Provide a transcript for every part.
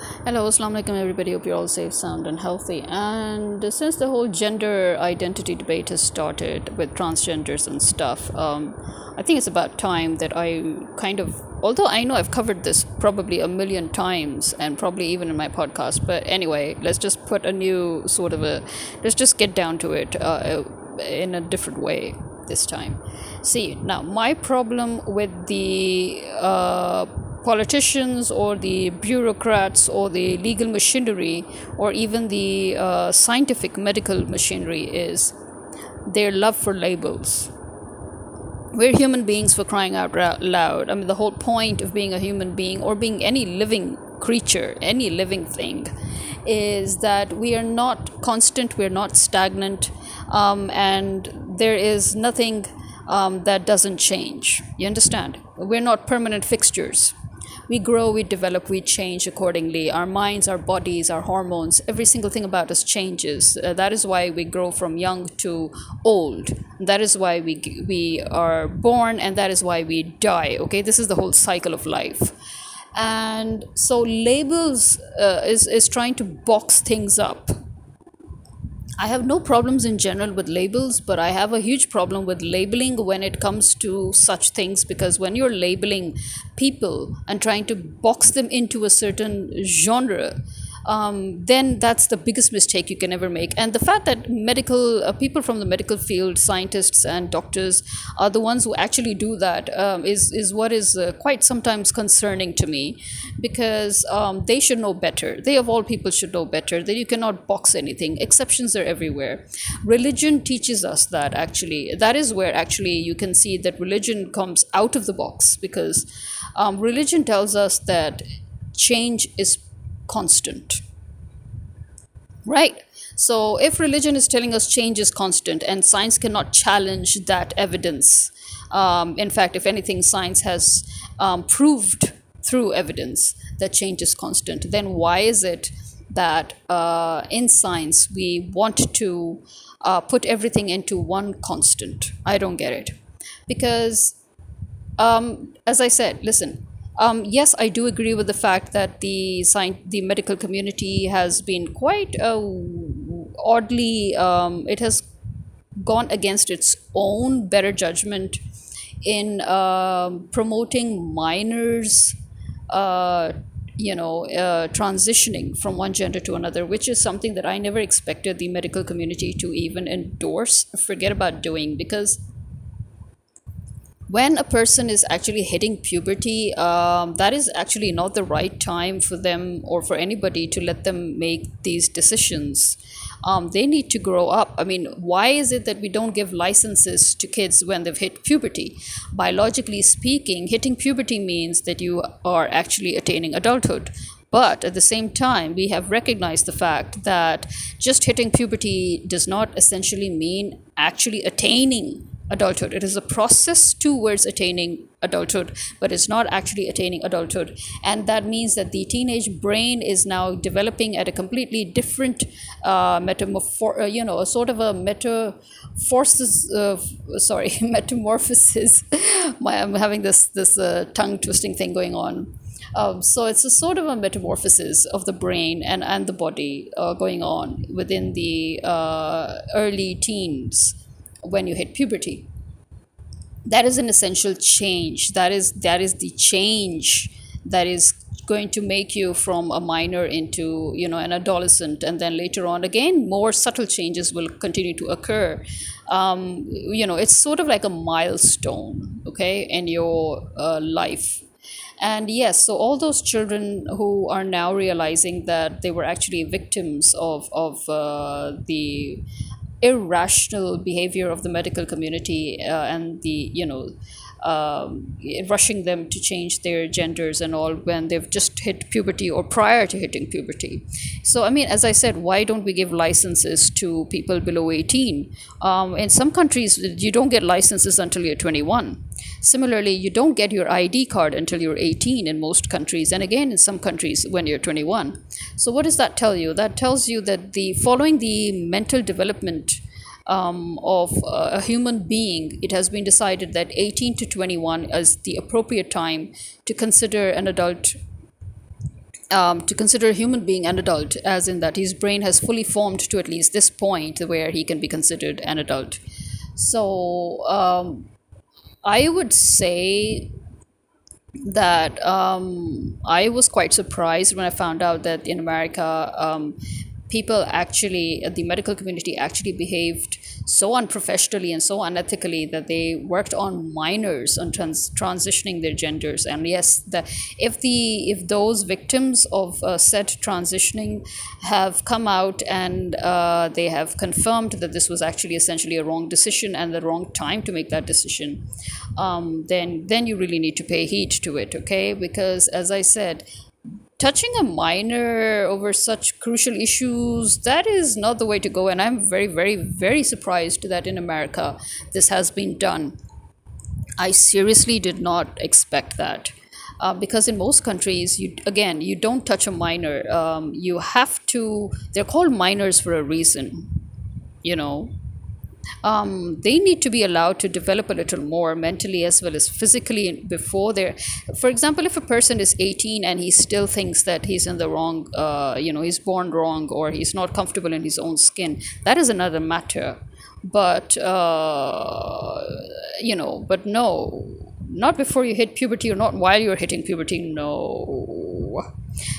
Hello, Assalamu alaikum, everybody. Hope you're all safe, sound, and healthy. And since the whole gender identity debate has started with transgenders and stuff, um, I think it's about time that I kind of, although I know I've covered this probably a million times and probably even in my podcast, but anyway, let's just put a new sort of a, let's just get down to it uh, in a different way this time. See, now my problem with the uh, politicians or the bureaucrats or the legal machinery or even the uh, scientific medical machinery is their love for labels. We're human beings for crying out loud. I mean, the whole point of being a human being or being any living creature, any living thing, is that we are not constant, we're not stagnant, um, and there is nothing um, that doesn't change. You understand? We're not permanent fixtures we grow, we develop, we change accordingly. Our minds, our bodies, our hormones, every single thing about us changes. Uh, that is why we grow from young to old. That is why we, we are born and that is why we die. Okay, this is the whole cycle of life. And so labels uh, is, is trying to box things up I have no problems in general with labels, but I have a huge problem with labeling when it comes to such things because when you're labeling people and trying to box them into a certain genre, um, then that's the biggest mistake you can ever make. And the fact that medical uh, people from the medical field, scientists and doctors, are the ones who actually do that um, is is what is uh, quite sometimes concerning to me, because um, they should know better. They of all people should know better that you cannot box anything. Exceptions are everywhere. Religion teaches us that actually. That is where actually you can see that religion comes out of the box because um, religion tells us that change is constant. Right? So, if religion is telling us change is constant and science cannot challenge that evidence, um, in fact, if anything, science has um, proved through evidence that change is constant, then why is it that uh, in science we want to uh, put everything into one constant? I don't get it. Because, um, as I said, listen, um, yes, I do agree with the fact that the science, the medical community has been quite uh, oddly, um, it has gone against its own better judgment in uh, promoting minors. Uh, you know, uh, transitioning from one gender to another, which is something that I never expected the medical community to even endorse, forget about doing, because when a person is actually hitting puberty, um, that is actually not the right time for them or for anybody to let them make these decisions. Um, they need to grow up. I mean, why is it that we don't give licenses to kids when they've hit puberty? Biologically speaking, hitting puberty means that you are actually attaining adulthood. But at the same time, we have recognized the fact that just hitting puberty does not essentially mean actually attaining adulthood. It is a process towards attaining adulthood, but it's not actually attaining adulthood. And that means that the teenage brain is now developing at a completely different uh, metamorph, uh, you know, a sort of a metamorphosis, uh, sorry, metamorphosis. My, I'm having this, this uh, tongue twisting thing going on. Um, so it's a sort of a metamorphosis of the brain and, and the body uh, going on within the uh, early teens when you hit puberty. That is an essential change. That is that is the change that is going to make you from a minor into you know an adolescent. And then later on again more subtle changes will continue to occur. Um, you know it's sort of like a milestone okay in your uh, life. And yes so all those children who are now realizing that they were actually victims of of uh, the irrational behavior of the medical community uh, and the you know um, rushing them to change their genders and all when they've just hit puberty or prior to hitting puberty. So, I mean, as I said, why don't we give licenses to people below 18? Um, in some countries, you don't get licenses until you're 21. Similarly, you don't get your ID card until you're 18 in most countries, and again in some countries when you're 21. So, what does that tell you? That tells you that the following the mental development um, of a human being, it has been decided that 18 to 21 is the appropriate time to consider an adult um, to consider a human being an adult, as in that his brain has fully formed to at least this point where he can be considered an adult. So um, I would say that um, I was quite surprised when I found out that in America, um, people actually, the medical community actually behaved so unprofessionally and so unethically that they worked on minors on trans- transitioning their genders. And yes, the, if the if those victims of uh, said transitioning have come out and uh, they have confirmed that this was actually essentially a wrong decision and the wrong time to make that decision, um, then then you really need to pay heed to it, okay? Because as I said, touching a minor over such crucial issues that is not the way to go and i'm very very very surprised that in america this has been done. I seriously did not expect that. Uh, because in most countries you again you don't touch a minor. Um, you have to they're called minors for a reason you know um, they need to be allowed to develop a little more mentally as well as physically before they're for example if a person is 18 and he still thinks that he's in the wrong uh, you know he's born wrong or he's not comfortable in his own skin that is another matter. But uh, you know but no not before you hit puberty or not while you're hitting puberty no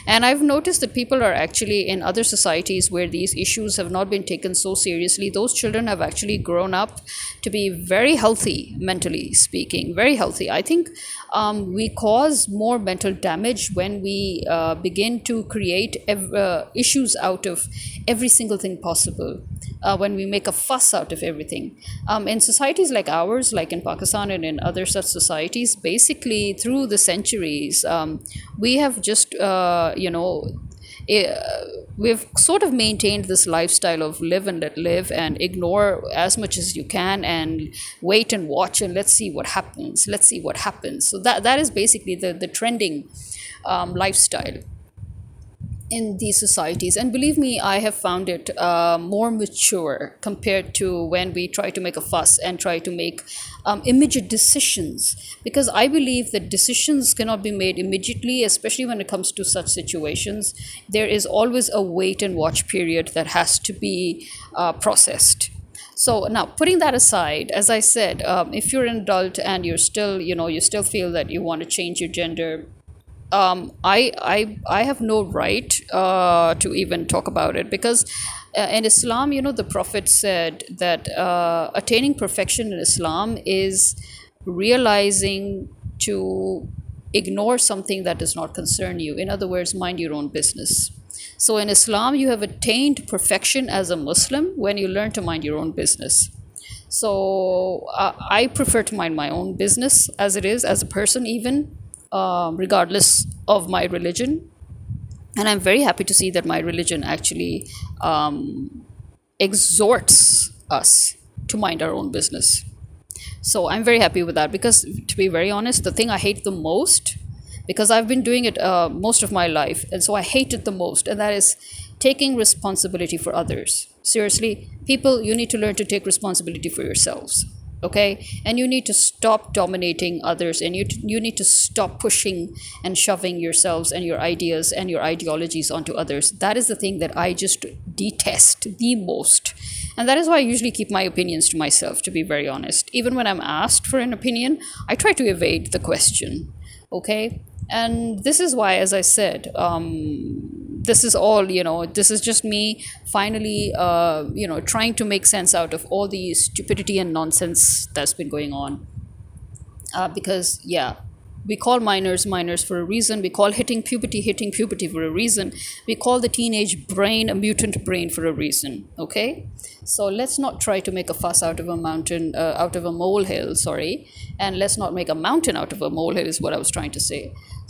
and I've noticed that people are actually in other societies where these issues have not been taken so seriously. Those children have actually grown up to be very healthy, mentally speaking, very healthy. I think um, we cause more mental damage when we uh, begin to create ev- uh, issues out of every single thing possible. Uh, when we make a fuss out of everything. Um, in societies like ours, like in Pakistan and in other such societies, basically through the centuries, um, we have just, uh, you know, eh, we've sort of maintained this lifestyle of live and let live and ignore as much as you can and wait and watch and let's see what happens. Let's see what happens. So that that is basically the the trending um, lifestyle in these societies. And believe me, I have found it uh, more mature compared to when we try to make a fuss and try to make um, immediate decisions. Because I believe that decisions cannot be made immediately, especially when it comes to such situations. There is always a wait and watch period that has to be uh, processed. So now, putting that aside, as I said, um, if you're an adult and you're still, you know, you still feel that you want to change your gender, um, I, I, I have no right uh, to even talk about it because uh, in Islam, you know, the Prophet said that uh, attaining perfection in Islam is realizing to ignore something that does not concern you. In other words, mind your own business. So in Islam, you have attained perfection as a Muslim when you learn to mind your own business. So uh, I prefer to mind my own business as it is, as a person, even um, regardless of my religion. And I'm very happy to see that my religion actually um, exhorts us to mind our own business. So I'm very happy with that because, to be very honest, the thing I hate the most, because I've been doing it uh, most of my life, and so I hate it the most, and that is taking responsibility for others. Seriously, people, you need to learn to take responsibility for yourselves okay? And you need to stop dominating others and you, you need to stop pushing and shoving yourselves and your ideas and your ideologies onto others. That is the thing that i just detest the most. And that is why i usually keep my opinions to myself to be very honest. Even when i'm asked for an opinion i try to evade the question okay and this is why as i said um, this is all you know this is just me finally uh, you know trying to make sense out of all the stupidity and nonsense that's been going on. Uh, because yeah we call minors minors for a reason. We call hitting puberty hitting puberty for a reason. We call the teenage brain a mutant brain for a reason okay? So let's not try to make a fuss out of a mountain uh, out of a molehill sorry. And let's not make a mountain out of a molehill is what i was trying to say.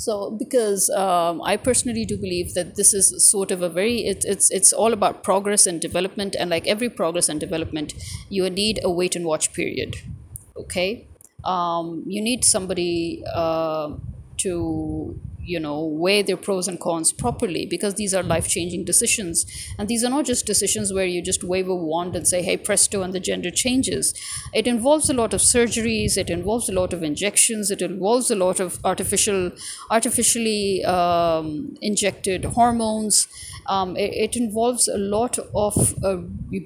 So because um, i personally do believe that this is sort of a very it, it's it's all about progress and development. And like every progress and development you need a wait and watch period okay um, you need somebody uh, to you know weigh their pros and cons properly because these are life changing decisions. And these are not just decisions where you just wave a wand and say hey presto and the gender changes. It involves a lot of surgeries it involves a lot of injections it involves a lot of artificial artificially um, injected hormones. Um, it, it, involves a lot of uh,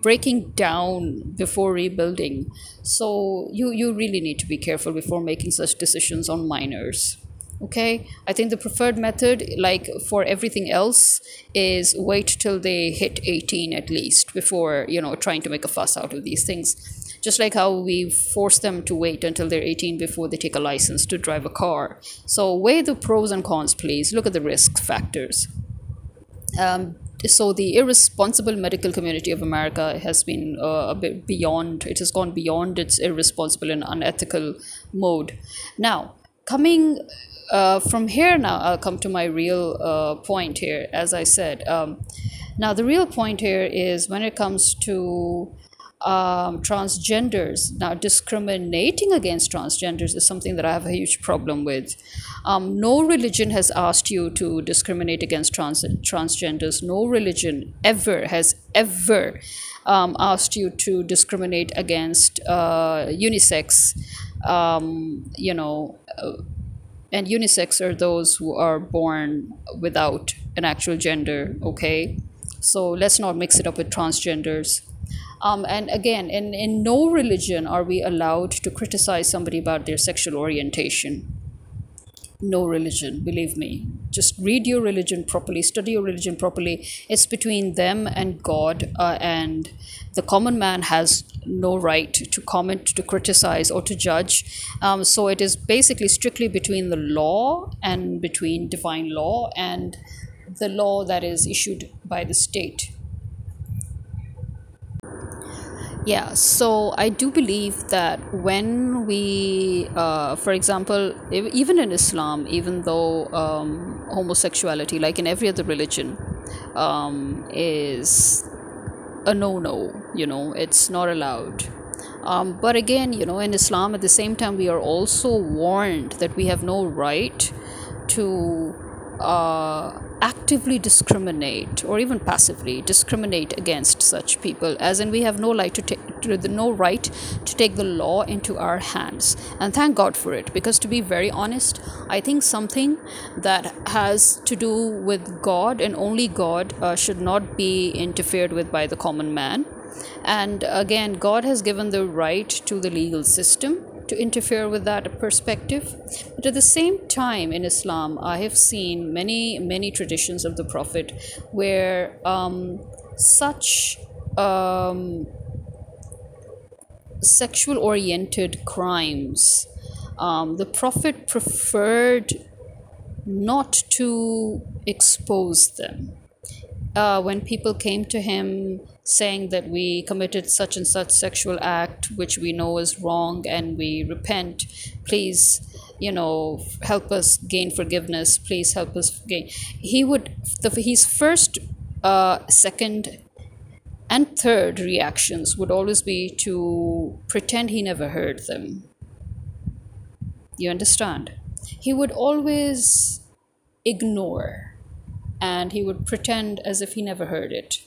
breaking down before rebuilding. So you you really need to be careful before making such decisions on minors okay i think the preferred method like for everything else is wait till they hit 18 at least before you know trying to make a fuss out of these things just like how we force them to wait until they're 18 before they take a license to drive a car so weigh the pros and cons please look at the risk factors um, so the irresponsible medical community of America has been uh, a bit beyond. It has gone beyond its irresponsible and unethical mode. Now, coming uh, from here now i'll come to my real uh, point here as i said. Um, now the real point here is when it comes to um, transgenders now discriminating against transgenders is something that i have a huge problem with. Um, no religion has asked you to discriminate against trans- transgenders. No religion ever has ever um, asked you to discriminate against uh, unisex um, you know uh, and unisex are those who are born without an actual gender okay? So let's not mix it up with transgenders. Um, and again in, in no religion are we allowed to criticize somebody about their sexual orientation. No religion believe me. Just read your religion properly study your religion properly. It's between them and god uh, and the common man has no right to comment to criticize or to judge. Um, so it is basically strictly between the law and between divine law and the law that is issued by the state. Yeah so i do believe that when we uh, for example even in islam even though um, homosexuality like in every other religion um, is a no-no you know it's not allowed. Um, but again you know in islam at the same time we are also warned that we have no right to uh, actively discriminate or even passively discriminate against such people as in we have no right to take no right to take the law into our hands. And thank god for it because to be very honest i think something that has to do with god and only god uh, should not be interfered with by the common man. And again god has given the right to the legal system to interfere with that perspective. But at the same time, in Islam, I have seen many, many traditions of the Prophet where um, such um, sexual oriented crimes, um, the Prophet preferred not to expose them. Uh, when people came to him saying that we committed such and such sexual act which we know is wrong and we repent please you know help us gain forgiveness please help us gain. He would the his first uh, second and third reactions would always be to pretend he never heard them. You understand? He would always ignore and he would pretend as if he never heard it.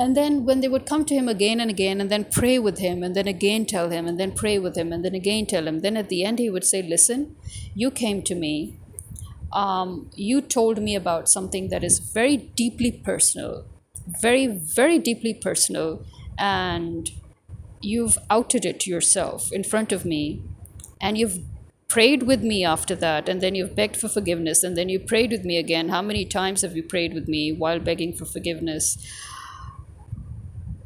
And then when they would come to him again and again and then pray with him and then again tell him and then pray with him and then again tell him then at the end he would say listen you came to me. Um, you told me about something that is very deeply personal very very deeply personal and you've outed it yourself in front of me and you've prayed with me after that and then you've begged for forgiveness and then you prayed with me again how many times have you prayed with me while begging for forgiveness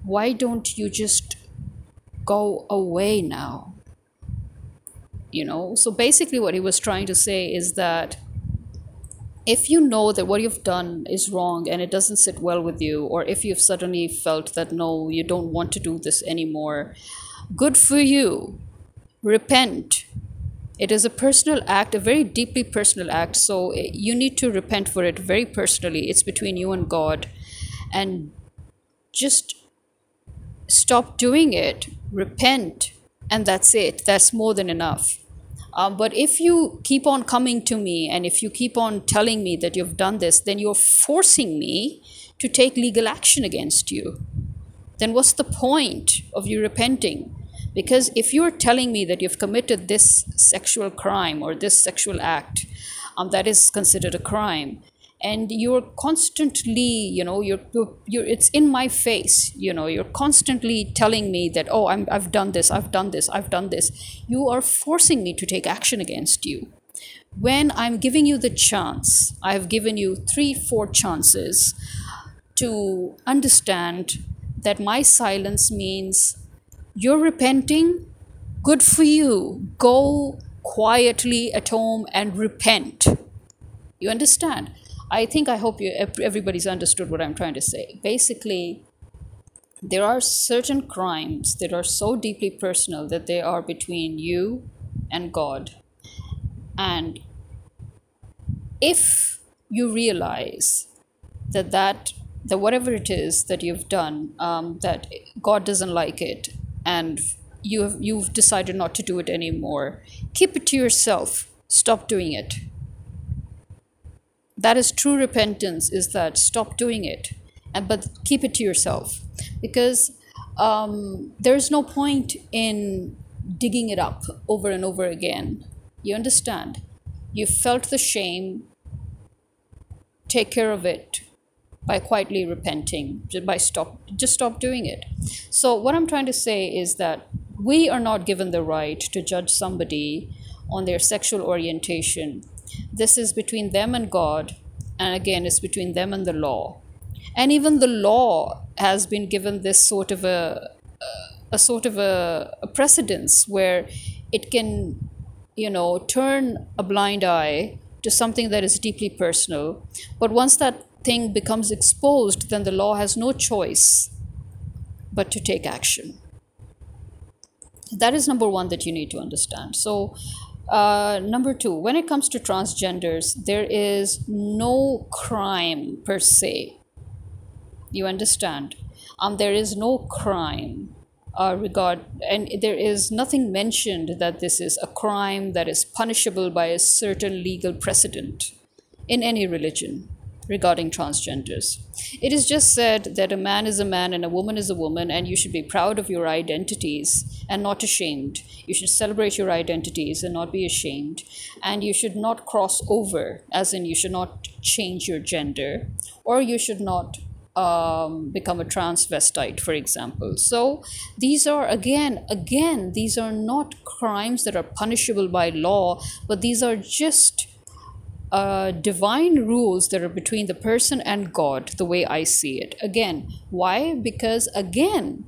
why don't you just go away now? You know, so basically, what he was trying to say is that if you know that what you've done is wrong and it doesn't sit well with you, or if you've suddenly felt that no, you don't want to do this anymore, good for you. Repent. It is a personal act, a very deeply personal act. So eh, you need to repent for it very personally. It's between you and God. And just stop doing it, repent, and that's it. That's more than enough. Um, but if you keep on coming to me and if you keep on telling me that you've done this, then you're forcing me to take legal action against you. Then what's the point of you repenting? Because if you're telling me that you've committed this sexual crime or this sexual act um, that is considered a crime, and you're constantly you know you're, you're, it's in my face you know you're constantly telling me that oh I'm, i've done this i've done this i've done this you are forcing me to take action against you. When i'm giving you the chance i have given you three four chances to understand that my silence means you're repenting good for you go quietly at home and repent you understand I think I hope you everybody's understood what I'm trying to say. Basically, there are certain crimes that are so deeply personal that they are between you and God. And if you realize that that that whatever it is that you've done, um, that God doesn't like it, and you have, you've decided not to do it anymore, keep it to yourself. Stop doing it. That is true repentance is that stop doing it and but keep it to yourself. Because um, there's no point in digging it up over and over again. You understand? You felt the shame. Take care of it by quietly repenting by stop just stop doing it so what i'm trying to say is that we are not given the right to judge somebody on their sexual orientation this is between them and God, and again, it's between them and the law. And even the law has been given this sort of a, a sort of a, a precedence where it can, you know, turn a blind eye to something that is deeply personal. But once that thing becomes exposed, then the law has no choice but to take action. That is number one that you need to understand. So, uh, number two, when it comes to transgenders, there is no crime per se. You understand? Um, there is no crime uh, regard, and there is nothing mentioned that this is a crime that is punishable by a certain legal precedent in any religion regarding transgenders. It is just said that a man is a man and a woman is a woman, and you should be proud of your identities and not ashamed. You should celebrate your identities and not be ashamed. And you should not cross over, as in, you should not change your gender, or you should not um, become a transvestite, for example. So these are again, again, these are not crimes that are punishable by law, but these are just uh, divine rules that are between the person and God, the way I see it. Again, why? Because again,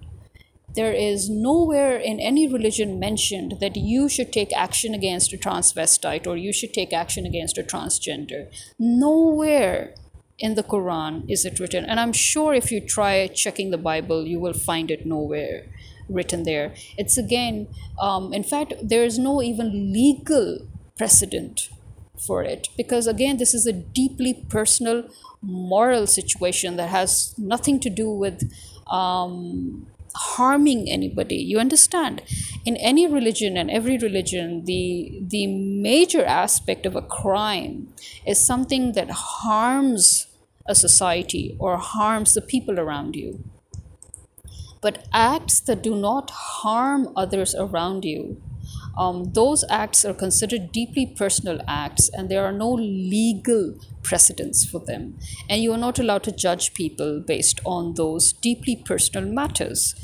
there is nowhere in any religion mentioned that you should take action against a transvestite or you should take action against a transgender. Nowhere in the Quran is it written. And I'm sure if you try checking the Bible, you will find it nowhere written there. It's again, um, in fact, there is no even legal precedent for it. Because again this is a deeply personal moral situation that has nothing to do with um, harming anybody. You understand? In any religion and every religion the the major aspect of a crime is something that harms a society or harms the people around you. But acts that do not harm others around you um, those acts are considered deeply personal acts and there are no legal precedents for them. And you are not allowed to judge people based on those deeply personal matters,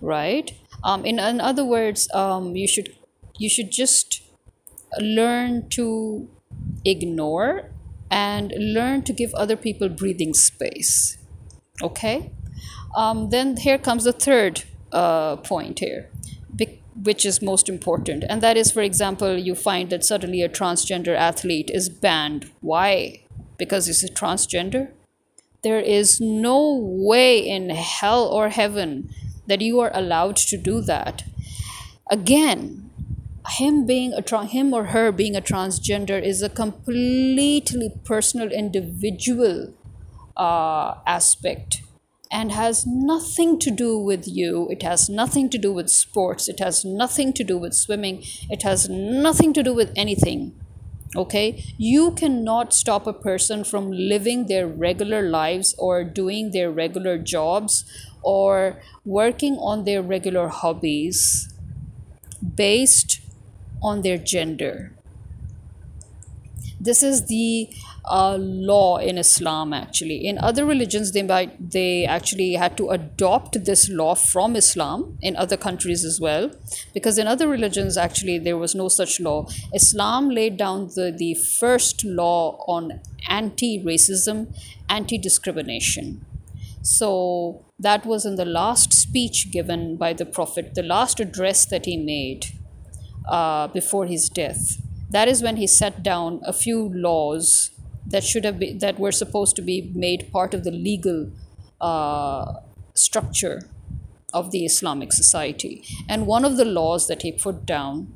right? Um, in, in other words, um, you should you should just learn to ignore and learn to give other people breathing space. Okay? Um, then here comes the third uh, point here which is most important. And that is, for example, you find that suddenly a transgender athlete is banned. Why? Because he's a transgender? There is no way in hell or heaven that you are allowed to do that. Again, him being a tra- him or her being a transgender is a completely personal individual uh, aspect and has nothing to do with you. It has nothing to do with sports. It has nothing to do with swimming. It has nothing to do with anything. Okay? You cannot stop a person from living their regular lives or doing their regular jobs or working on their regular hobbies based on their gender. This is the uh, law in Islam actually. In other religions, they might they actually had to adopt this law from Islam in other countries as well, because in other religions actually there was no such law. Islam laid down the, the first law on anti-racism, anti-discrimination. So that was in the last speech given by the Prophet, the last address that he made uh, before his death. That is when he set down a few laws that should have been that were supposed to be made part of the legal uh, structure of the Islamic society. And one of the laws that he put down,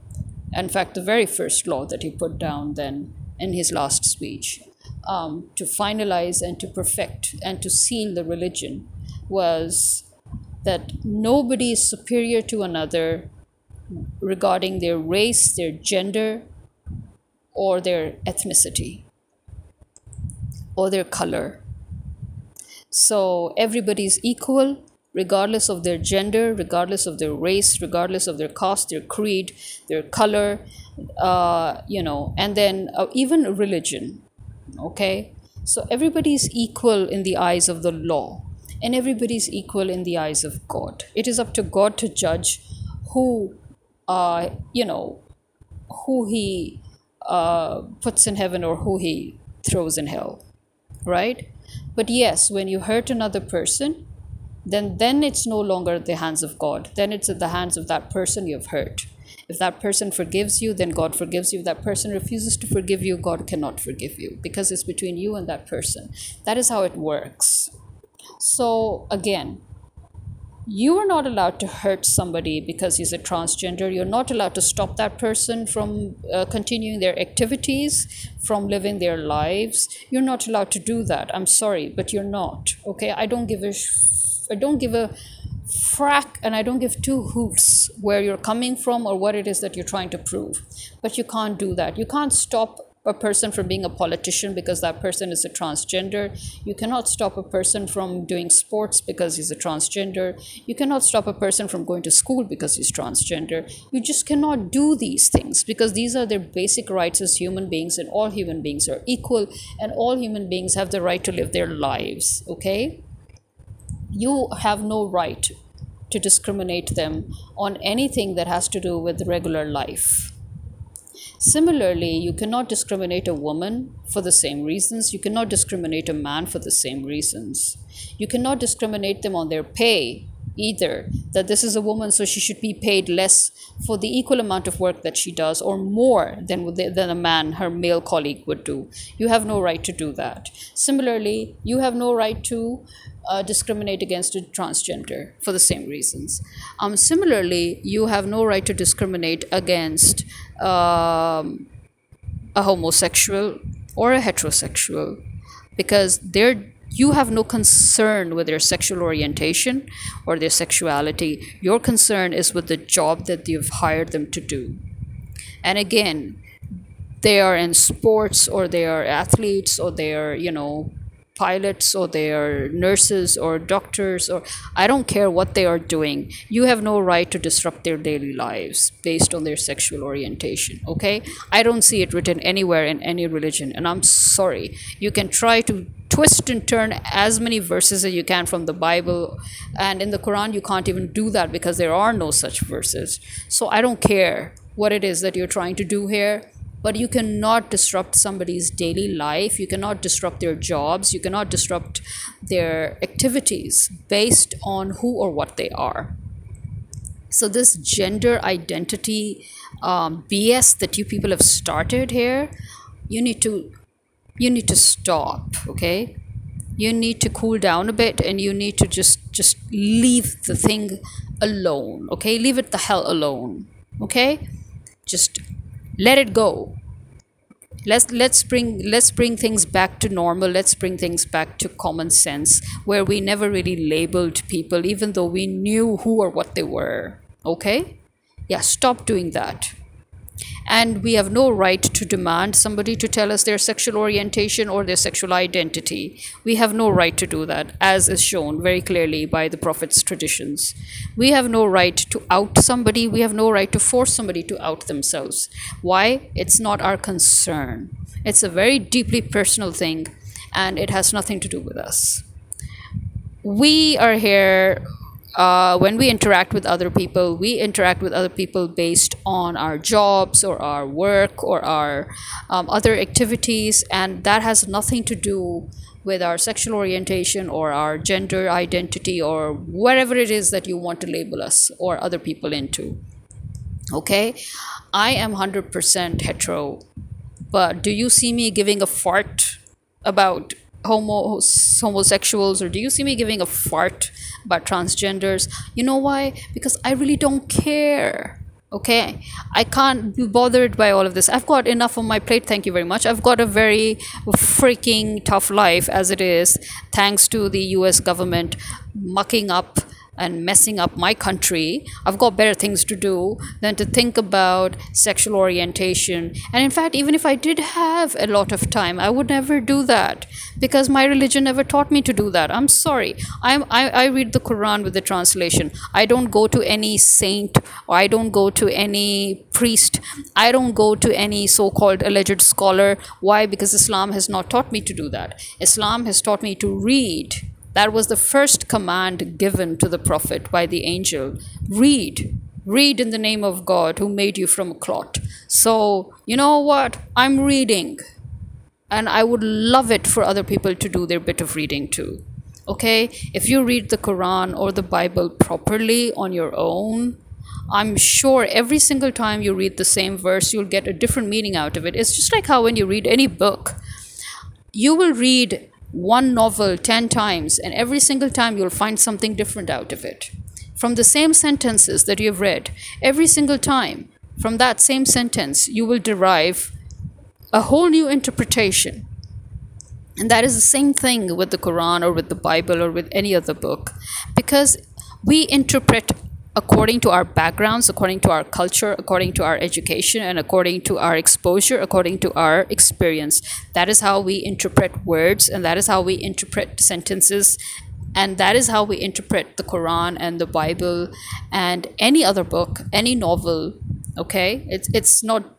in fact, the very first law that he put down then in his last speech, um, to finalize and to perfect and to seal the religion was that nobody is superior to another regarding their race, their gender, or their ethnicity or their color. So everybody is equal regardless of their gender, regardless of their race, regardless of their caste, their creed, their color, uh, you know, and then uh, even religion. Okay? So everybody is equal in the eyes of the law, and everybody is equal in the eyes of God. It is up to God to judge who, uh, you know, who He uh, puts in heaven or who He throws in hell right? But yes when you hurt another person then then it's no longer the hands of god. Then it's at the hands of that person you've hurt. If that person forgives you then god forgives you. If that person refuses to forgive you god cannot forgive you because it's between you and that person. That is how it works. So again you are not allowed to hurt somebody because he's a transgender. You're not allowed to stop that person from uh, continuing their activities, from living their lives. You're not allowed to do that. I'm sorry, but you're not. Okay, I don't give a, sh- I don't give a frack, and I don't give two hoots where you're coming from or what it is that you're trying to prove. But you can't do that. You can't stop a person from being a politician because that person is a transgender. You cannot stop a person from doing sports because he's a transgender. You cannot stop a person from going to school because he's transgender. You just cannot do these things because these are their basic rights as human beings, and all human beings are equal, and all human beings have the right to live their lives. Okay? You have no right to discriminate them on anything that has to do with regular life Similarly, you cannot discriminate a woman for the same reasons. You cannot discriminate a man for the same reasons. You cannot discriminate them on their pay either. That this is a woman, so she should be paid less for the equal amount of work that she does, or more than, than a man, her male colleague, would do. You have no right to do that. Similarly, you have no right to uh, discriminate against a transgender for the same reasons. Um, similarly, you have no right to discriminate against um, a homosexual or a heterosexual because they're you have no concern with their sexual orientation or their sexuality. Your concern is with the job that you've hired them to do. And again, they are in sports or they are athletes or they are, you know, pilots or they are nurses or doctors or I don't care what they are doing. You have no right to disrupt their daily lives based on their sexual orientation. Okay? I don't see it written anywhere in any religion, and I'm sorry. You can try to twist and turn as many verses as you can from the Bible, and in the Quran, you can't even do that because there are no such verses. So I don't care what it is that you're trying to do here but you cannot disrupt somebody's daily life. You cannot disrupt their jobs. You cannot disrupt their activities based on who or what they are. So this gender identity um, bs that you people have started here you need to you need to stop okay? You need to cool down a bit and you need to just just leave the thing alone okay? Leave it the hell alone okay? Just let it go. Let's let's bring let's bring things back to normal. Let's bring things back to common sense where we never really labeled people even though we knew who or what they were okay? Yeah stop doing that and we have no right to demand somebody to tell us their sexual orientation or their sexual identity. We have no right to do that, as is shown very clearly by the Prophet's traditions. We have no right to out somebody, we have no right to force somebody to out themselves. Why? It's not our concern. It's a very deeply personal thing, and it has nothing to do with us. We are here uh, when we interact with other people, we interact with other people based on our jobs or our work or our um, other activities, and that has nothing to do with our sexual orientation or our gender identity or whatever it is that you want to label us or other people into. Okay, I am 100% hetero, but do you see me giving a fart about homo homosexuals or do you see me giving a fart about transgenders you know why? Because i really don't care okay? I can't be bothered by all of this. I've got enough on my plate thank you very much. I've got a very freaking tough life as it is thanks to the us government mucking up and messing up my country, I've got better things to do than to think about sexual orientation. And in fact, even if I did have a lot of time, I would never do that because my religion never taught me to do that. I'm sorry. I'm, I, I read the Quran with the translation. I don't go to any saint or I don't go to any priest. I don't go to any so called alleged scholar. Why? Because Islam has not taught me to do that. Islam has taught me to read that was the first command given to the prophet by the angel read. Read in the name of God who made you from a clot. So, you know what? I'm reading. And I would love it for other people to do their bit of reading too. Okay? If you read the Quran or the Bible properly on your own, I'm sure every single time you read the same verse, you'll get a different meaning out of it. It's just like how when you read any book, you will read one novel 10 times, and every single time you'll find something different out of it. From the same sentences that you've read, every single time, from that same sentence, you will derive a whole new interpretation. And that is the same thing with the Quran or with the Bible or with any other book, because we interpret according to our backgrounds, according to our culture, according to our education, and according to our exposure, according to our experience. That is how we interpret words, and that is how we interpret sentences, and that is how we interpret the Quran and the Bible and any other book, any novel. Okay, it's it's not,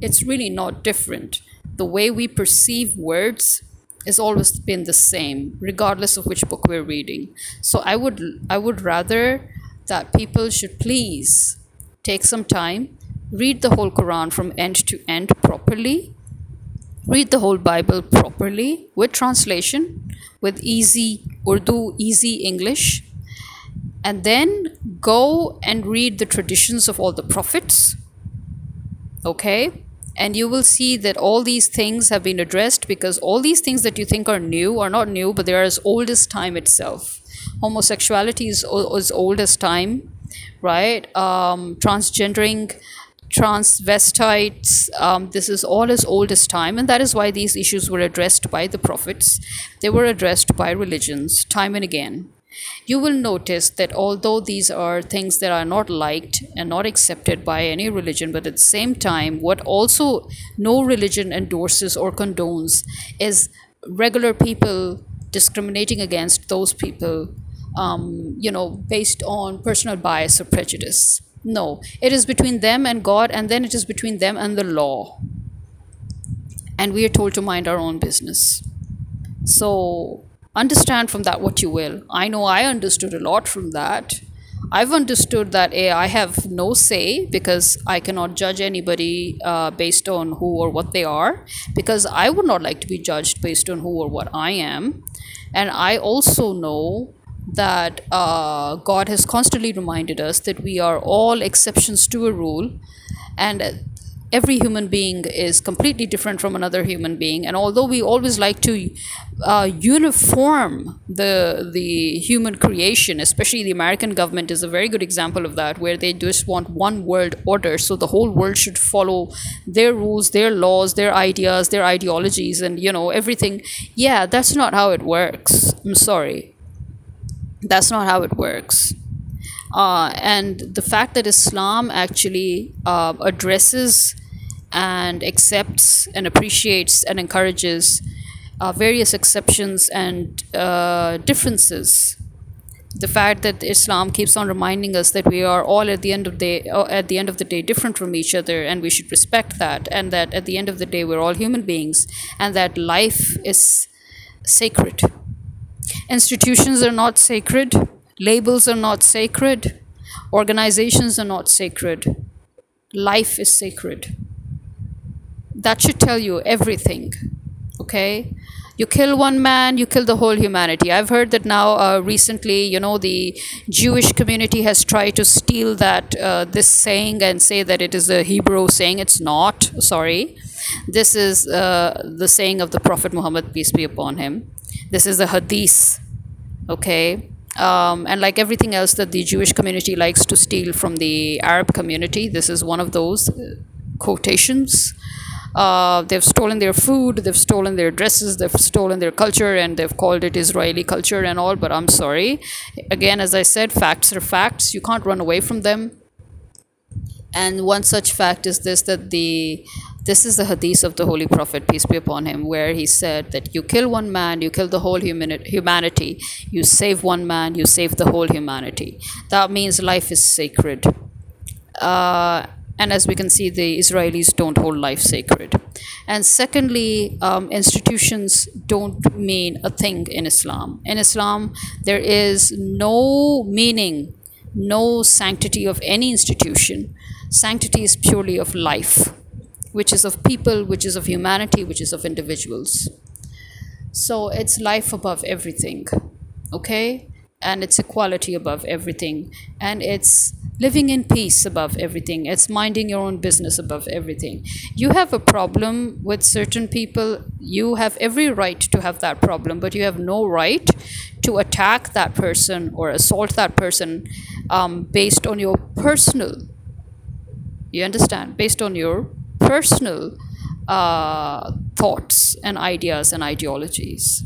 it's really not different. The way we perceive words has always been the same, regardless of which book we're reading. So I would I would rather that people should please take some time, read the whole Quran from end to end properly, read the whole Bible properly with translation, with easy Urdu, easy English, and then go and read the traditions of all the prophets. Okay? And you will see that all these things have been addressed because all these things that you think are new are not new, but they are as old as time itself homosexuality is as old as time, right? Um, transgendering, transvestites, um, this is all as old as time, and that is why these issues were addressed by the prophets. They were addressed by religions time and again. You will notice that although these are things that are not liked and not accepted by any religion, but at the same time, what also no religion endorses or condones is regular people discriminating against those people um, you know, based on personal bias or prejudice. No, it is between them and God, and then it is between them and the law. And we are told to mind our own business. So understand from that what you will. I know I understood a lot from that. I've understood that A, I have no say because I cannot judge anybody uh, based on who or what they are, because I would not like to be judged based on who or what I am. And I also know that uh, God has constantly reminded us that we are all exceptions to a rule, and every human being is completely different from another human being. And although we always like to uh, uniform the the human creation especially the american government is a very good example of that where they just want one world order. So the whole world should follow their rules their laws their ideas their ideologies and you know everything. Yeah that's not how it works. I'm sorry. That's not how it works uh, and the fact that Islam actually uh, addresses and accepts and appreciates and encourages uh, various exceptions and uh, differences. The fact that Islam keeps on reminding us that we are all at the end of day, uh, at the end of the day different from each other, and we should respect that, and that at the end of the day we're all human beings, and that life is sacred. Institutions are not sacred Labels are not sacred. Organizations are not sacred. Life is sacred. That should tell you everything. Okay? You kill one man, you kill the whole humanity. I've heard that now uh, recently, you know, the Jewish community has tried to steal that uh, this saying and say that it is a Hebrew saying. It's not. Sorry, this is uh, the saying of the Prophet Muhammad peace be upon him. This is the Hadith. Okay, um, and like everything else that the Jewish community likes to steal from the Arab community, this is one of those uh, quotations. Uh, they've stolen their food, they've stolen their dresses, they've stolen their culture, and they've called it Israeli culture and all. But I'm sorry. Again, as I said, facts are facts. You can't run away from them. And one such fact is this that the this is the hadith of the Holy Prophet, peace be upon him, where he said that you kill one man, you kill the whole humanity. You save one man, you save the whole humanity. That means life is sacred. Uh, and as we can see, the Israelis don't hold life sacred. And secondly, um, institutions don't mean a thing in Islam. In Islam, there is no meaning, no sanctity of any institution. Sanctity is purely of life which is of people, which is of humanity, which is of individuals. So it's life above everything, okay? And it's equality above everything. And it's living in peace above everything. It's minding your own business above everything. You have a problem with certain people, you have every right to have that problem, but you have no right to attack that person or assault that person um, based on your personal, you understand, based on your personal uh, thoughts and ideas and ideologies.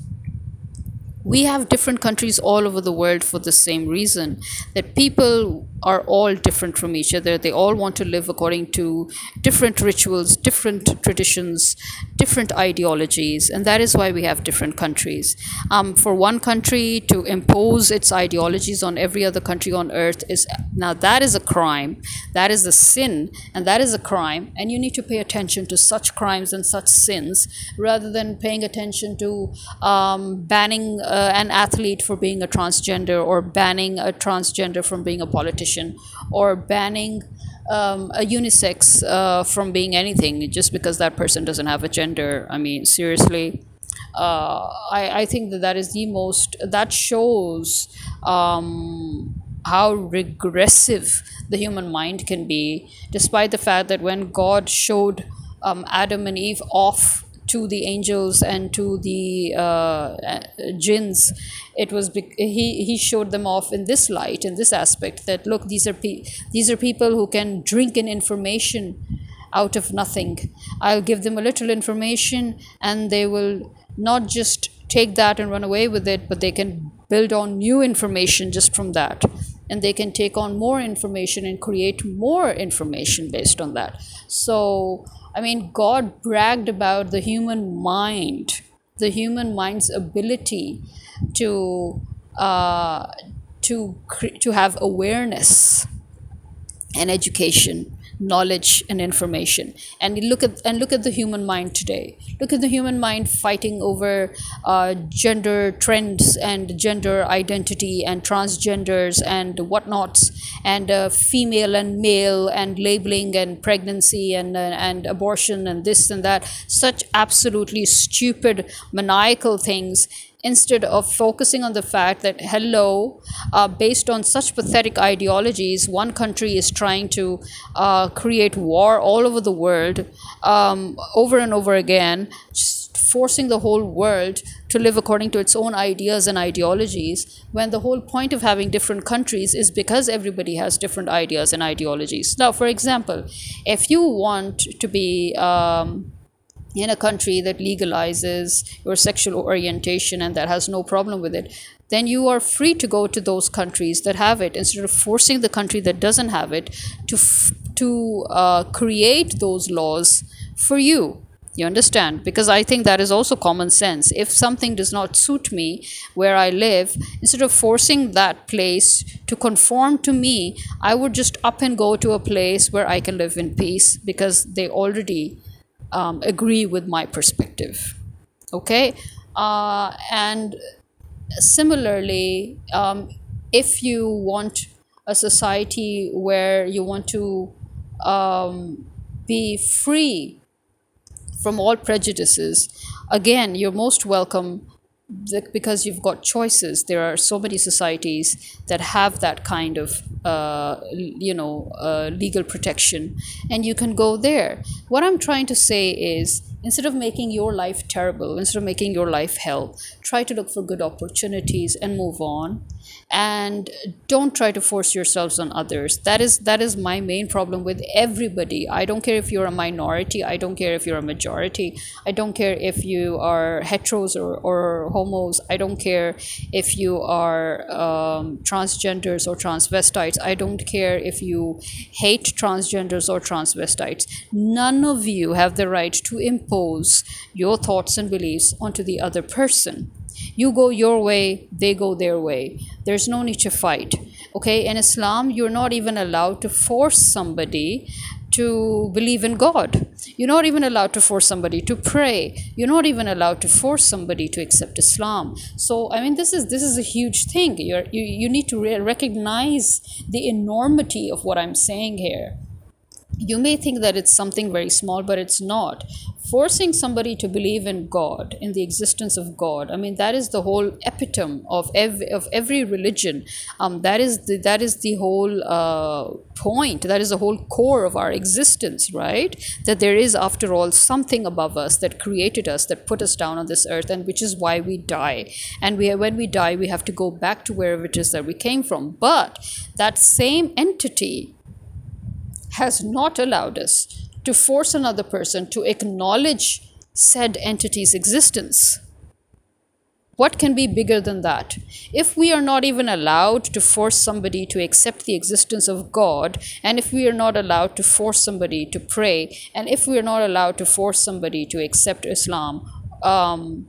We have different countries all over the world for the same reason that people are all different from each other. They all want to live according to different rituals different traditions different ideologies and that is why we have different countries. Um, for one country to impose its ideologies on every other country on earth is now that is a crime. That is a sin and that is a crime and you need to pay attention to such crimes and such sins rather than paying attention to um, banning uh, an athlete for being a transgender or banning a transgender from being a politician or banning um, a unisex uh, from being anything just because that person doesn't have a gender. I mean, seriously. Uh, I, I think that that is the most, that shows um, how regressive the human mind can be, despite the fact that when God showed um, Adam and Eve off to the angels and to the uh, jinns it was he he showed them off in this light in this aspect that look these are pe- these are people who can drink in information out of nothing. I'll give them a little information and they will not just take that and run away with it but they can build on new information just from that. And they can take on more information and create more information based on that. So I mean, God bragged about the human mind, the human mind's ability to uh, to to have awareness and education knowledge and information. And look at and look at the human mind today. Look at the human mind fighting over uh, gender trends and gender identity and transgenders and whatnots and uh, female and male and labeling and pregnancy and uh, and abortion and this and that. Such absolutely stupid maniacal things instead of focusing on the fact that hello uh, based on such pathetic ideologies one country is trying to uh, create war all over the world um, over and over again forcing the whole world to live according to its own ideas and ideologies when the whole point of having different countries is because everybody has different ideas and ideologies. Now for example if you want to be um, in a country that legalizes your sexual orientation and that has no problem with it, then you are free to go to those countries that have it instead of forcing the country that doesn't have it to f- to uh, create those laws for you. You understand? Because I think that is also common sense. If something does not suit me where I live, instead of forcing that place to conform to me, I would just up and go to a place where I can live in peace because they already um, agree with my perspective. Okay, uh, and similarly, um, if you want a society where you want to um, be free from all prejudices, again, you're most welcome because you've got choices. There are so many societies that have that kind of uh, you know uh, legal protection and you can go there what i'm trying to say is instead of making your life terrible instead of making your life hell try to look for good opportunities and move on and don't try to force yourselves on others. That is that is my main problem with everybody. I don't care if you're a minority i don't care if you're a majority i don't care if you are heteros or, or homos i don't care if you are um, transgenders or transvestites i don't care if you hate transgenders or transvestites. None of you have the right to impose your thoughts and beliefs onto the other person you go your way, they go their way. There's no need to fight. Okay, in Islam, you're not even allowed to force somebody to believe in God. You're not even allowed to force somebody to pray. You're not even allowed to force somebody to accept Islam. So I mean, this is this is a huge thing. You're, you you need to re- recognize the enormity of what I'm saying here you may think that it's something very small, but it's not. Forcing somebody to believe in God, in the existence of God, I mean, that is the whole epitome of every, of every religion. Um, that is the, that is the whole uh, point. That is the whole core of our existence, right? That there is, after all, something above us that created us, that put us down on this earth, and which is why we die. And we, when we die, we have to go back to wherever it is that we came from. But that same entity has not allowed us to force another person to acknowledge said entity's existence. What can be bigger than that? If we are not even allowed to force somebody to accept the existence of God, and if we are not allowed to force somebody to pray, and if we are not allowed to force somebody to accept Islam, um,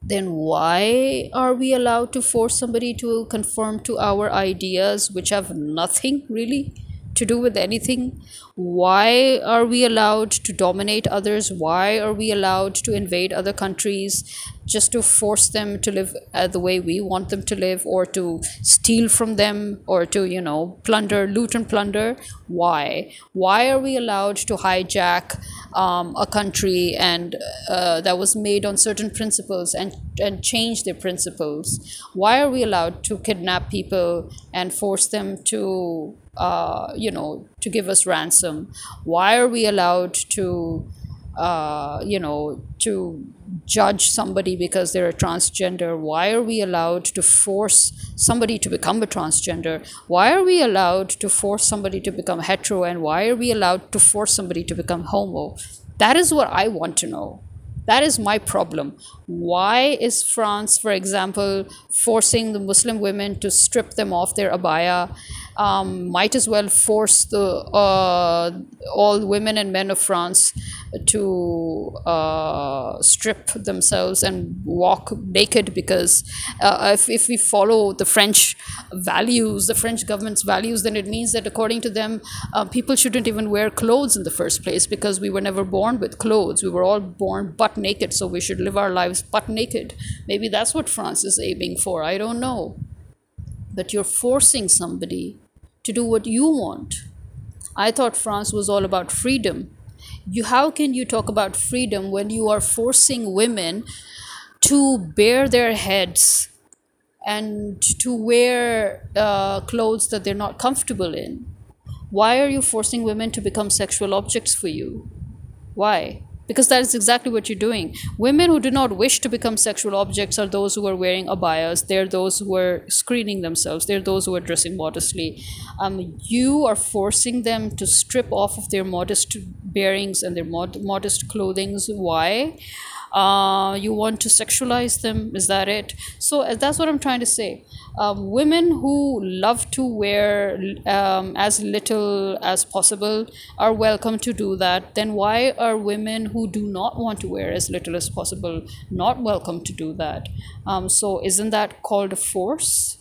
then why are we allowed to force somebody to conform to our ideas, which have nothing really to do with anything? Why are we allowed to dominate others? Why are we allowed to invade other countries just to force them to live uh, the way we want them to live or to steal from them or to, you know, plunder, loot and plunder? Why? Why are we allowed to hijack um, a country and uh, that was made on certain principles and, and change their principles? Why are we allowed to kidnap people and force them to uh, you know, to give us ransom? Why are we allowed to, uh, you know, to judge somebody because they're a transgender? Why are we allowed to force somebody to become a transgender? Why are we allowed to force somebody to become hetero? And why are we allowed to force somebody to become homo? That is what I want to know. That is my problem. Why is France, for example, forcing the Muslim women to strip them off their abaya? Um, might as well force the uh, all women and men of France to uh, strip themselves and walk naked because uh, if, if we follow the French values, the French government's values, then it means that according to them, uh, people shouldn't even wear clothes in the first place because we were never born with clothes. We were all born butt naked, so we should live our lives butt naked. Maybe that's what France is aiming for. I don't know. But you're forcing somebody to do what you want. I thought France was all about freedom. You, how can you talk about freedom when you are forcing women to bare their heads and to wear uh, clothes that they're not comfortable in. Why are you forcing women to become sexual objects for you? Why? Because that is exactly what you're doing. Women who do not wish to become sexual objects are those who are wearing abayas. They're those who are screening themselves. They're those who are dressing modestly. Um, you are forcing them to strip off of their modest bearings and their mod- modest clothings. Why? Uh, you want to sexualize them? Is that it? So uh, that's what i'm trying to say. Um, women who love to wear um, as little as possible are welcome to do that. Then why are women who do not want to wear as little as possible not welcome to do that? Um, so isn't that called a force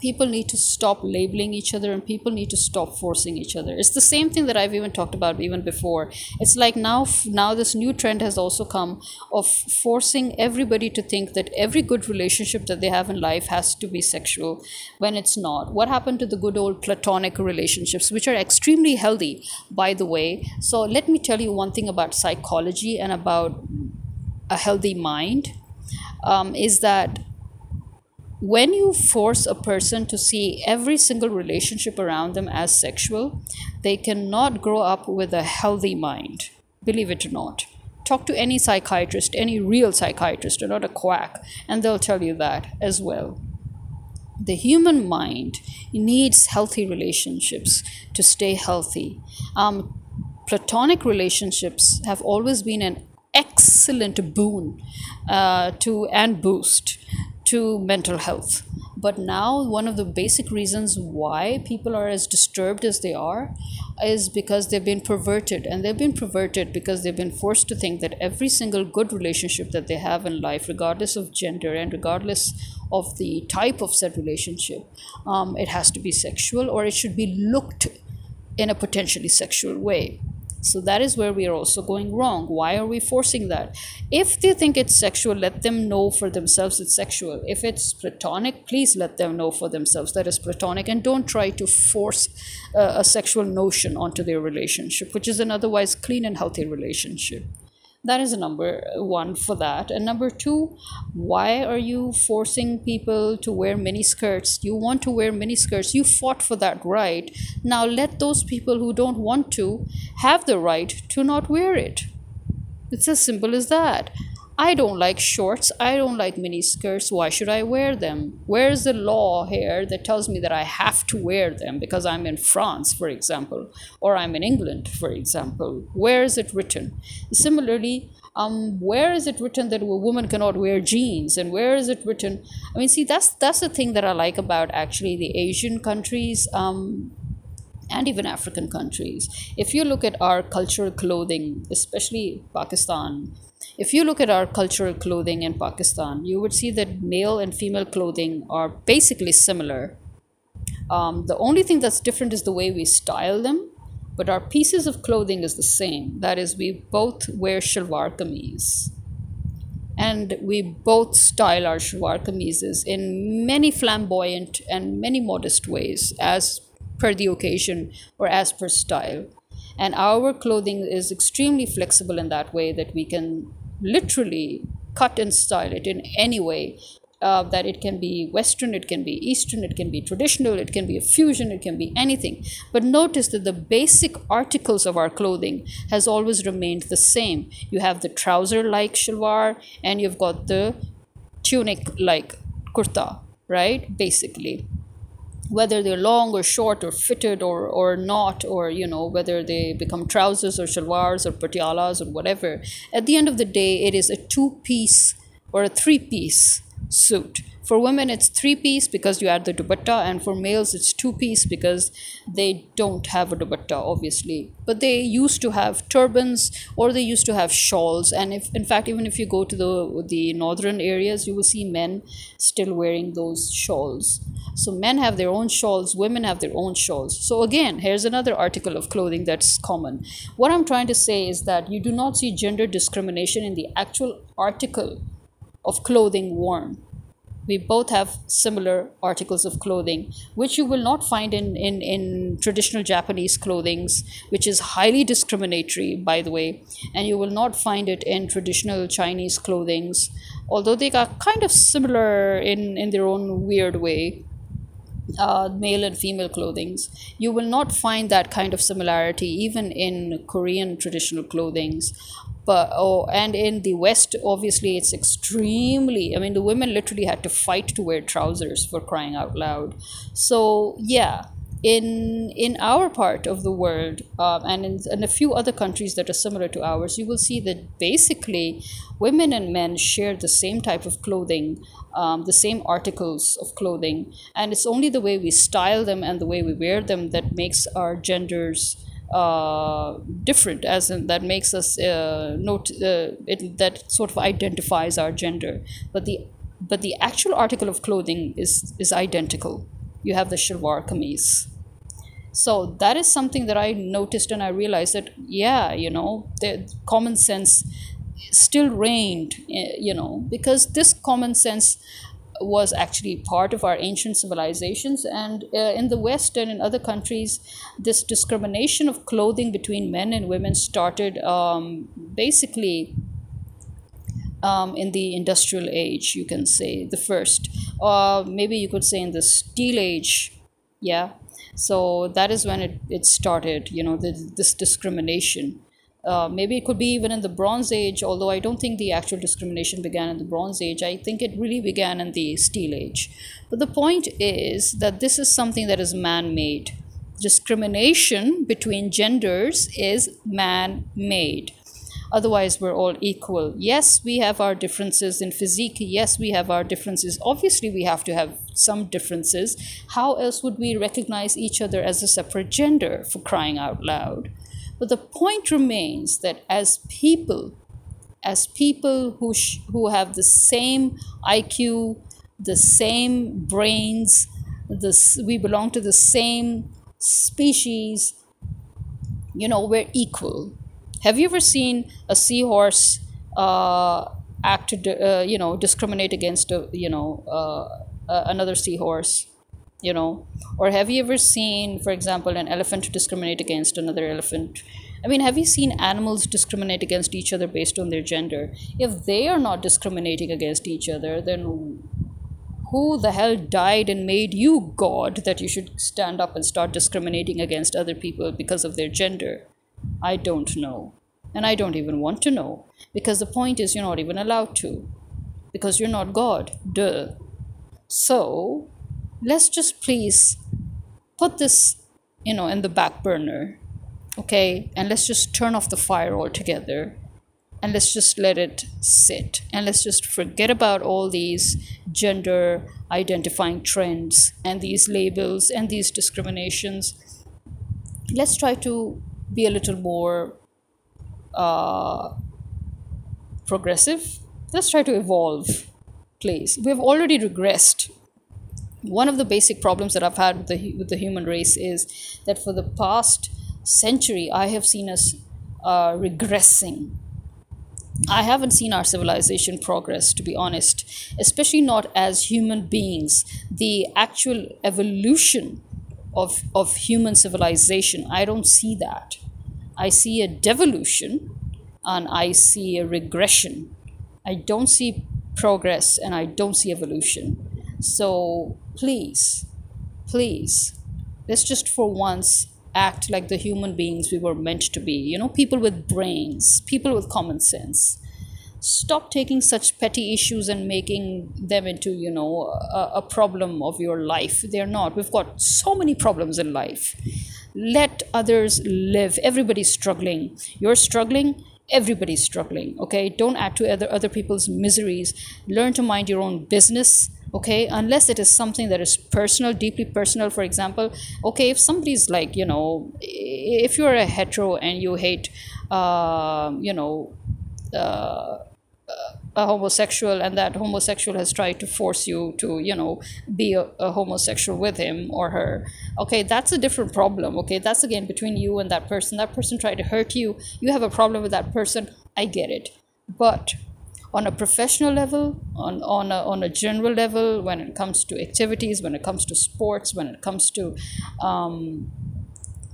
people need to stop labeling each other and people need to stop forcing each other. It's the same thing that i've even talked about even before. It's like now now this new trend has also come of forcing everybody to think that every good relationship that they have in life has to be sexual when it's not. What happened to the good old platonic relationships which are extremely healthy by the way? So let me tell you one thing about psychology and about a healthy mind um, is that when you force a person to see every single relationship around them as sexual, they cannot grow up with a healthy mind, believe it or not. Talk to any psychiatrist, any real psychiatrist, or not a quack, and they'll tell you that as well. The human mind needs healthy relationships to stay healthy. Um, platonic relationships have always been an excellent boon uh, to and boost to mental health. But now, one of the basic reasons why people are as disturbed as they are is because they've been perverted. And they've been perverted because they've been forced to think that every single good relationship that they have in life, regardless of gender and regardless of the type of said relationship, um, it has to be sexual or it should be looked in a potentially sexual way. So that is where we are also going wrong. Why are we forcing that? If they think it's sexual, let them know for themselves it's sexual. If it's platonic, please let them know for themselves that it's platonic and don't try to force uh, a sexual notion onto their relationship, which is an otherwise clean and healthy relationship that is number one for that. And number two why are you forcing people to wear mini skirts? You want to wear mini skirts. You fought for that right. Now let those people who don't want to have the right to not wear it. It's as simple as that I don't like shorts. I don't like mini skirts. Why should I wear them? Where's the law here that tells me that I have to wear them because I'm in France, for example, or I'm in England, for example? Where is it written? Similarly, um, where is it written that a woman cannot wear jeans? And where is it written? I mean, see, that's that's the thing that I like about actually the Asian countries. Um, and even African countries. If you look at our cultural clothing, especially Pakistan, if you look at our cultural clothing in Pakistan, you would see that male and female clothing are basically similar. Um, the only thing that's different is the way we style them, but our pieces of clothing is the same. That is, we both wear shalwar kameez. And we both style our shalwar kameezes in many flamboyant and many modest ways, as per the occasion or as per style. And our clothing is extremely flexible in that way that we can literally cut and style it in any way uh, that it can be Western, it can be Eastern, it can be traditional, it can be a fusion, it can be anything. But notice that the basic articles of our clothing has always remained the same. You have the trouser-like shalwar, and you've got the tunic-like kurta, right? Basically whether they're long or short or fitted or, or not, or you know, whether they become trousers or shalwars or patialas or whatever, at the end of the day, it is a two piece or a three piece suit. For women, it's three piece because you add the dupatta, and for males, it's two piece because they don't have a dupatta, obviously. But they used to have turbans or they used to have shawls. And if, in fact, even if you go to the the northern areas, you will see men still wearing those shawls. So men have their own shawls, women have their own shawls. So again, here's another article of clothing that's common. What I'm trying to say is that you do not see gender discrimination in the actual article of clothing worn we both have similar articles of clothing which you will not find in, in, in traditional japanese clothings which is highly discriminatory by the way and you will not find it in traditional chinese clothings although they are kind of similar in, in their own weird way uh, male and female clothings you will not find that kind of similarity even in korean traditional clothings. But oh and in the west obviously it's extremely i mean the women literally had to fight to wear trousers for crying out loud. So yeah in in our part of the world um, and in, in a few other countries that are similar to ours you will see that basically women and men share the same type of clothing um, the same articles of clothing and it's only the way we style them and the way we wear them that makes our genders uh, different as in that makes us uh, note uh, it, that sort of identifies our gender. But the but the actual article of clothing is is identical. You have the shalwar kameez. So that is something that i noticed and i realized that yeah you know the common sense still reigned eh, you know because this common sense was actually part of our ancient civilizations. And uh, in the West and in other countries, this discrimination of clothing between men and women started um, basically. Um, in the industrial age, you can say the first, or maybe you could say in the steel age, yeah. So that is when it, it started, you know, the, this discrimination uh, maybe it could be even in the Bronze Age, although I don't think the actual discrimination began in the Bronze Age. I think it really began in the Steel Age. But the point is that this is something that is man made. Discrimination between genders is man made. Otherwise, we're all equal. Yes, we have our differences in physique. Yes, we have our differences. Obviously, we have to have some differences. How else would we recognize each other as a separate gender for crying out loud? But the point remains that as people, as people who, sh- who have the same IQ, the same brains, this, we belong to the same species, you know, we're equal. Have you ever seen a seahorse uh, act, uh, you know, discriminate against, a, you know, uh, another seahorse? You know? Or have you ever seen for example an elephant discriminate against another elephant? I mean have you seen animals discriminate against each other based on their gender? If they are not discriminating against each other then who the hell died and made you god that you should stand up and start discriminating against other people because of their gender? I don't know. And i don't even want to know. Because the point is you're not even allowed to. Because you're not god. Duh. So let's just please put this, you know, in the back burner, okay? And let's just turn off the fire altogether and let's just let it sit and let's just forget about all these gender identifying trends and these labels and these discriminations. Let's try to be a little more uh, progressive. Let's try to evolve, please. We've already regressed one of the basic problems that I've had with the with the human race is that for the past century I have seen us uh, regressing. I haven't seen our civilization progress, to be honest, especially not as human beings. The actual evolution of, of human civilization, I don't see that. I see a devolution and I see a regression. I don't see progress and I don't see evolution. So please, please, let's just for once act like the human beings we were meant to be. You know, people with brains, people with common sense. Stop taking such petty issues and making them into, you know, a, a problem of your life. They're not. We've got so many problems in life. Let others live. Everybody's struggling. You're struggling everybody's struggling okay don't add to other other people's miseries learn to mind your own business okay unless it is something that is personal deeply personal for example okay if somebody's like you know if you're a hetero and you hate uh, you know uh, a homosexual and that homosexual has tried to force you to you know be a, a, homosexual with him or her okay that's a different problem okay that's again between you and that person. That person tried to hurt you you have a problem with that person i get it. But on a professional level, on, on, a, on a general level, when it comes to activities, when it comes to sports, when it comes to um,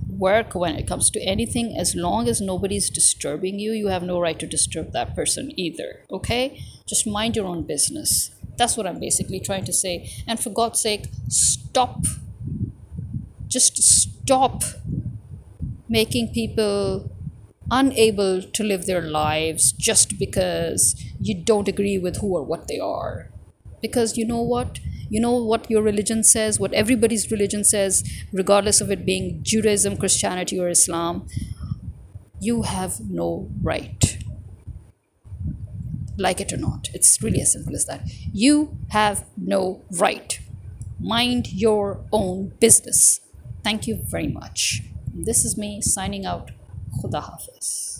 work, when it comes to anything, as long as nobody's disturbing you, you have no right to disturb that person either. Okay? Just mind your own business. That's what I'm basically trying to say. And for God's sake, stop. Just stop making people unable to live their lives just because you don't agree with who or what they are. Because you know what? You know what your religion says, what everybody's religion says, regardless of it being Judaism, Christianity, or Islam. You have no right. Like it or not. It's really as simple as that. You have no right. Mind your own business. Thank you very much. This is me signing out. 我得好好想一想。